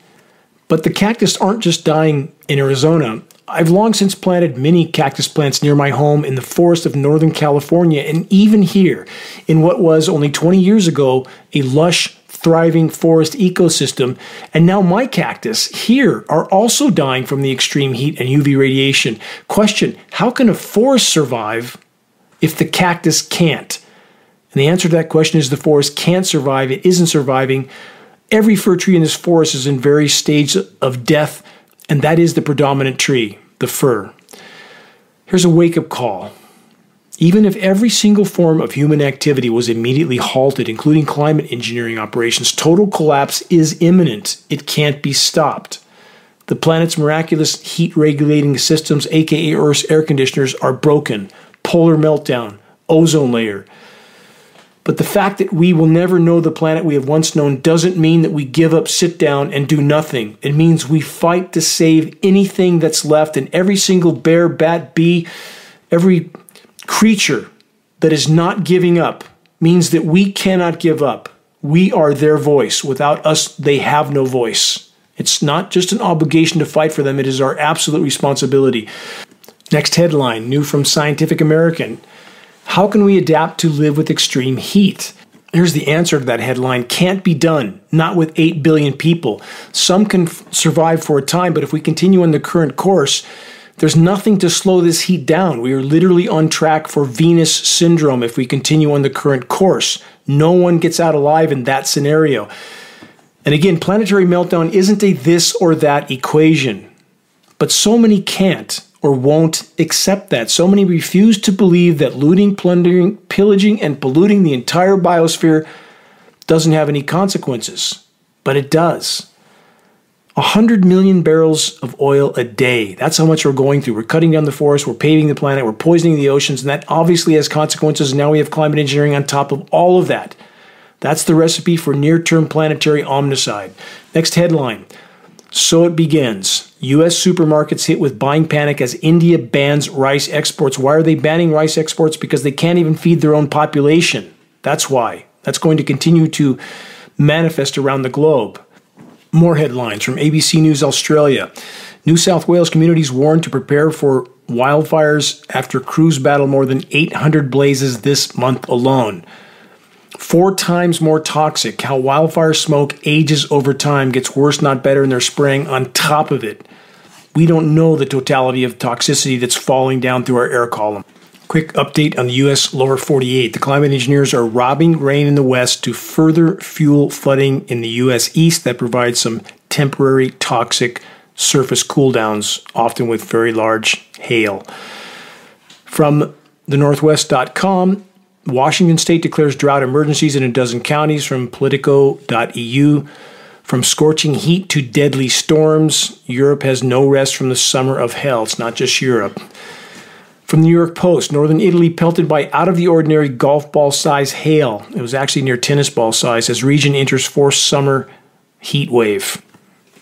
But the cactus aren't just dying in Arizona. I've long since planted many cactus plants near my home in the forest of Northern California, and even here, in what was only 20 years ago a lush, thriving forest ecosystem. And now my cactus here are also dying from the extreme heat and UV radiation. Question How can a forest survive if the cactus can't? And the answer to that question is the forest can't survive, it isn't surviving. Every fir tree in this forest is in various stages of death, and that is the predominant tree, the fir. Here's a wake up call even if every single form of human activity was immediately halted, including climate engineering operations, total collapse is imminent. It can't be stopped. The planet's miraculous heat regulating systems, aka Earth's air conditioners, are broken. Polar meltdown, ozone layer. But the fact that we will never know the planet we have once known doesn't mean that we give up, sit down, and do nothing. It means we fight to save anything that's left, and every single bear, bat, bee, every creature that is not giving up means that we cannot give up. We are their voice. Without us, they have no voice. It's not just an obligation to fight for them, it is our absolute responsibility. Next headline new from Scientific American How can we adapt to live with extreme heat? Here's the answer to that headline can't be done, not with 8 billion people. Some can f- survive for a time, but if we continue on the current course, There's nothing to slow this heat down. We are literally on track for Venus syndrome if we continue on the current course. No one gets out alive in that scenario. And again, planetary meltdown isn't a this or that equation. But so many can't or won't accept that. So many refuse to believe that looting, plundering, pillaging, and polluting the entire biosphere doesn't have any consequences. But it does. 100 million barrels of oil a day. That's how much we're going through. We're cutting down the forest, we're paving the planet, we're poisoning the oceans, and that obviously has consequences. Now we have climate engineering on top of all of that. That's the recipe for near term planetary omnicide. Next headline So it begins. U.S. supermarkets hit with buying panic as India bans rice exports. Why are they banning rice exports? Because they can't even feed their own population. That's why. That's going to continue to manifest around the globe. More headlines from ABC News Australia. New South Wales communities warned to prepare for wildfires after crews battle more than 800 blazes this month alone. Four times more toxic. How wildfire smoke ages over time, gets worse, not better, and they're spraying on top of it. We don't know the totality of toxicity that's falling down through our air column. Quick update on the U.S. lower 48. The climate engineers are robbing rain in the west to further fuel flooding in the U.S. east that provides some temporary toxic surface cooldowns, often with very large hail. From the Northwest.com, Washington state declares drought emergencies in a dozen counties from Politico.eu. From scorching heat to deadly storms, Europe has no rest from the summer of hell. It's not just Europe. From the New York Post, northern Italy pelted by out of the ordinary golf ball size hail. It was actually near tennis ball size as region enters fourth summer heat wave.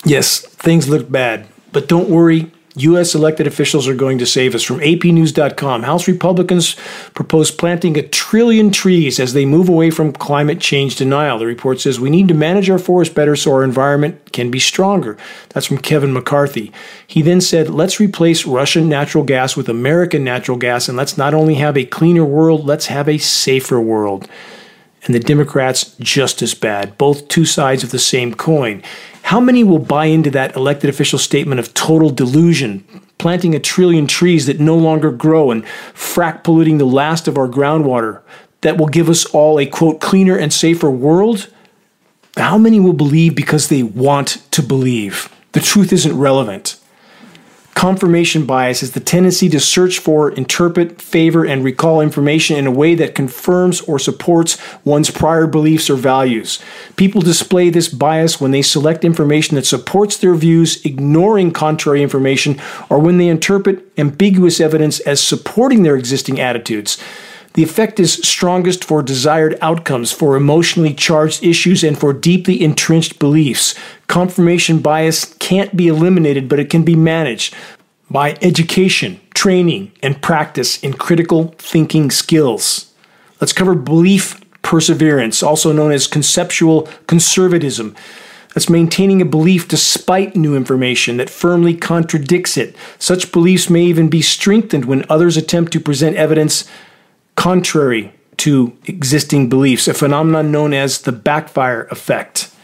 Yes, things look bad, but don't worry, U.S. elected officials are going to save us. From APNews.com, House Republicans propose planting a trillion trees as they move away from climate change denial. The report says we need to manage our forests better so our environment can be stronger. That's from Kevin McCarthy. He then said, let's replace Russian natural gas with American natural gas, and let's not only have a cleaner world, let's have a safer world. And the Democrats just as bad, both two sides of the same coin. How many will buy into that elected official statement of total delusion, planting a trillion trees that no longer grow and frack polluting the last of our groundwater that will give us all a quote cleaner and safer world? How many will believe because they want to believe? The truth isn't relevant. Confirmation bias is the tendency to search for, interpret, favor, and recall information in a way that confirms or supports one's prior beliefs or values. People display this bias when they select information that supports their views, ignoring contrary information, or when they interpret ambiguous evidence as supporting their existing attitudes. The effect is strongest for desired outcomes, for emotionally charged issues, and for deeply entrenched beliefs. Confirmation bias can't be eliminated, but it can be managed by education, training, and practice in critical thinking skills. Let's cover belief perseverance, also known as conceptual conservatism. That's maintaining a belief despite new information that firmly contradicts it. Such beliefs may even be strengthened when others attempt to present evidence contrary to existing beliefs, a phenomenon known as the backfire effect.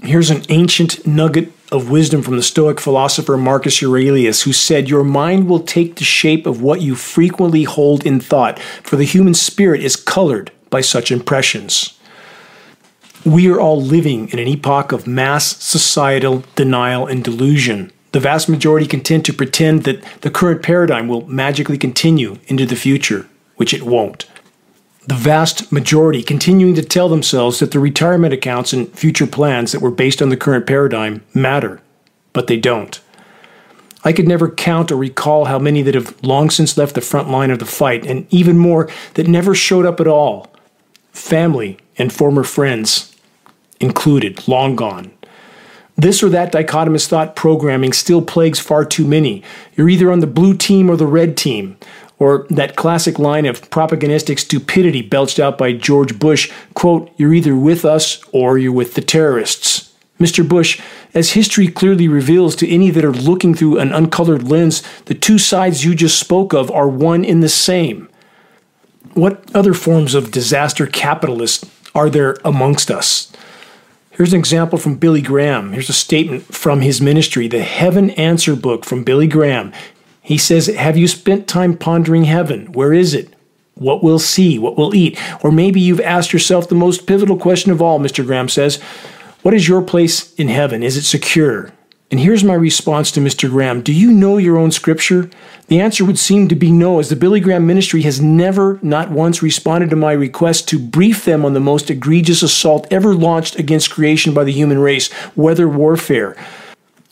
Here's an ancient nugget of wisdom from the Stoic philosopher Marcus Aurelius, who said, Your mind will take the shape of what you frequently hold in thought, for the human spirit is colored by such impressions. We are all living in an epoch of mass societal denial and delusion. The vast majority contend to pretend that the current paradigm will magically continue into the future which it won't. The vast majority continuing to tell themselves that the retirement accounts and future plans that were based on the current paradigm matter, but they don't. I could never count or recall how many that have long since left the front line of the fight, and even more that never showed up at all. Family and former friends included, long gone. This or that dichotomous thought programming still plagues far too many. You're either on the blue team or the red team or that classic line of propagandistic stupidity belched out by George Bush, quote, you're either with us or you're with the terrorists. Mr. Bush, as history clearly reveals to any that are looking through an uncolored lens, the two sides you just spoke of are one in the same. What other forms of disaster capitalists are there amongst us? Here's an example from Billy Graham. Here's a statement from his ministry, the Heaven Answer book from Billy Graham. He says, Have you spent time pondering heaven? Where is it? What we'll see, what we'll eat. Or maybe you've asked yourself the most pivotal question of all, Mr. Graham says What is your place in heaven? Is it secure? And here's my response to Mr. Graham Do you know your own scripture? The answer would seem to be no, as the Billy Graham ministry has never, not once, responded to my request to brief them on the most egregious assault ever launched against creation by the human race weather warfare.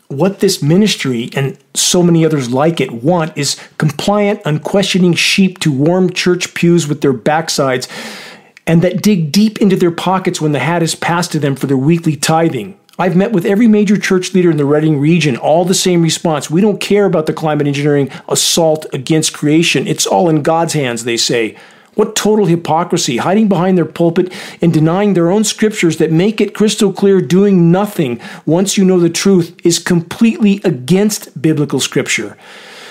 What this ministry and so many others like it want is compliant, unquestioning sheep to warm church pews with their backsides and that dig deep into their pockets when the hat is passed to them for their weekly tithing. I've met with every major church leader in the Redding region, all the same response. We don't care about the climate engineering assault against creation. It's all in God's hands, they say. What total hypocrisy, hiding behind their pulpit and denying their own scriptures that make it crystal clear doing nothing once you know the truth is completely against biblical scripture.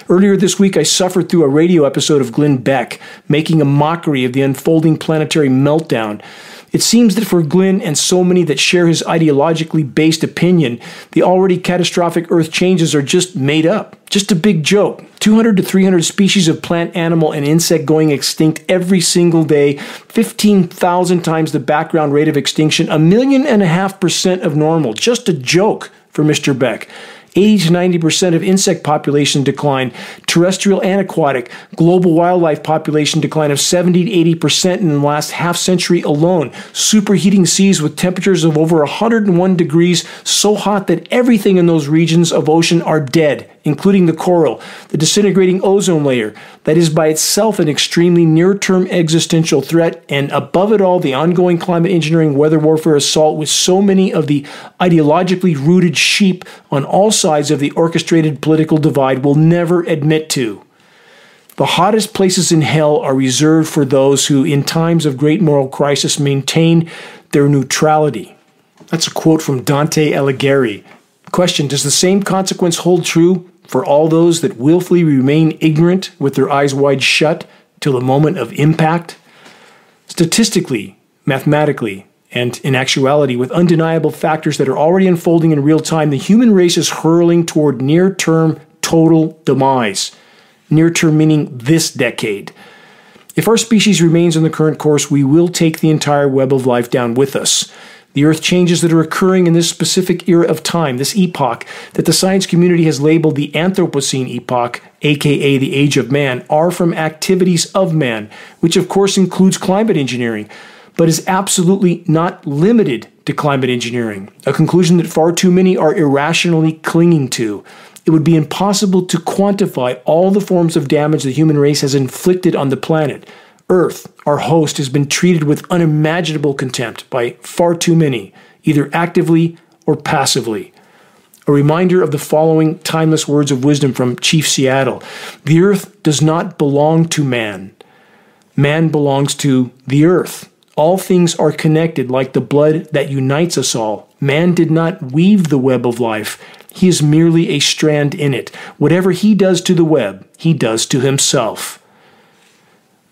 Earlier this week, I suffered through a radio episode of Glenn Beck, making a mockery of the unfolding planetary meltdown. It seems that for Glenn and so many that share his ideologically based opinion, the already catastrophic Earth changes are just made up, just a big joke. 200 to 300 species of plant, animal, and insect going extinct every single day, 15,000 times the background rate of extinction, a million and a half percent of normal. Just a joke for Mr. Beck. 80 to 90% of insect population decline, terrestrial and aquatic, global wildlife population decline of 70 to 80% in the last half century alone, superheating seas with temperatures of over 101 degrees, so hot that everything in those regions of ocean are dead, including the coral, the disintegrating ozone layer, that is by itself an extremely near term existential threat, and above it all, the ongoing climate engineering weather warfare assault with so many of the ideologically rooted sheep on all sides of the orchestrated political divide will never admit to. The hottest places in hell are reserved for those who, in times of great moral crisis, maintain their neutrality. That's a quote from Dante Alighieri. Question Does the same consequence hold true for all those that willfully remain ignorant with their eyes wide shut till the moment of impact? Statistically, mathematically, and in actuality, with undeniable factors that are already unfolding in real time, the human race is hurling toward near term total demise. Near term meaning this decade. If our species remains on the current course, we will take the entire web of life down with us. The Earth changes that are occurring in this specific era of time, this epoch, that the science community has labeled the Anthropocene epoch, aka the age of man, are from activities of man, which of course includes climate engineering, but is absolutely not limited to climate engineering, a conclusion that far too many are irrationally clinging to. It would be impossible to quantify all the forms of damage the human race has inflicted on the planet. Earth, our host, has been treated with unimaginable contempt by far too many, either actively or passively. A reminder of the following timeless words of wisdom from Chief Seattle The earth does not belong to man, man belongs to the earth. All things are connected like the blood that unites us all. Man did not weave the web of life, he is merely a strand in it. Whatever he does to the web, he does to himself.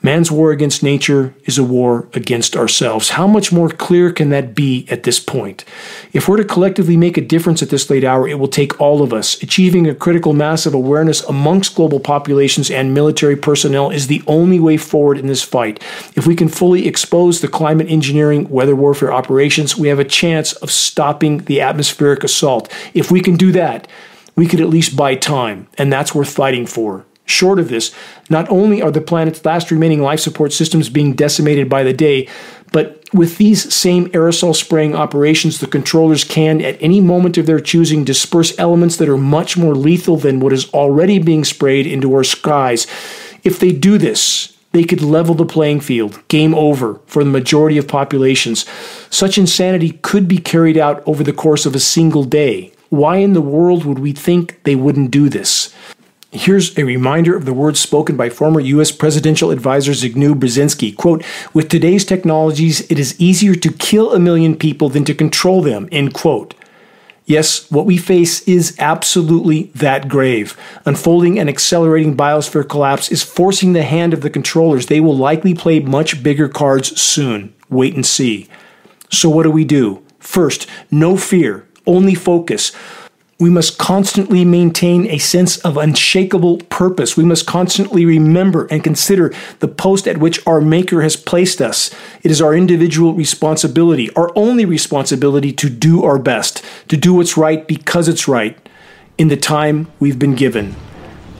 Man's war against nature is a war against ourselves. How much more clear can that be at this point? If we're to collectively make a difference at this late hour, it will take all of us. Achieving a critical mass of awareness amongst global populations and military personnel is the only way forward in this fight. If we can fully expose the climate engineering weather warfare operations, we have a chance of stopping the atmospheric assault. If we can do that, we could at least buy time, and that's worth fighting for. Short of this, not only are the planet's last remaining life support systems being decimated by the day, but with these same aerosol spraying operations, the controllers can, at any moment of their choosing, disperse elements that are much more lethal than what is already being sprayed into our skies. If they do this, they could level the playing field, game over for the majority of populations. Such insanity could be carried out over the course of a single day. Why in the world would we think they wouldn't do this? Here's a reminder of the words spoken by former U.S. presidential advisor Zbigniew Brzezinski. Quote, with today's technologies, it is easier to kill a million people than to control them, end quote. Yes, what we face is absolutely that grave. Unfolding and accelerating biosphere collapse is forcing the hand of the controllers. They will likely play much bigger cards soon. Wait and see. So, what do we do? First, no fear, only focus. We must constantly maintain a sense of unshakable purpose. We must constantly remember and consider the post at which our Maker has placed us. It is our individual responsibility, our only responsibility to do our best, to do what's right because it's right in the time we've been given.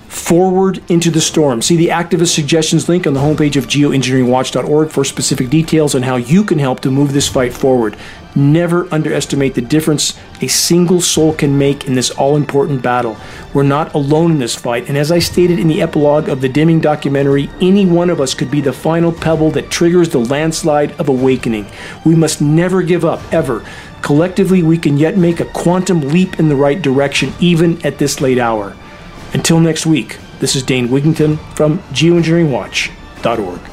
Forward into the storm. See the activist suggestions link on the homepage of geoengineeringwatch.org for specific details on how you can help to move this fight forward. Never underestimate the difference a single soul can make in this all important battle. We're not alone in this fight, and as I stated in the epilogue of the Dimming documentary, any one of us could be the final pebble that triggers the landslide of awakening. We must never give up, ever. Collectively, we can yet make a quantum leap in the right direction, even at this late hour. Until next week, this is Dane Wigington from geoengineeringwatch.org.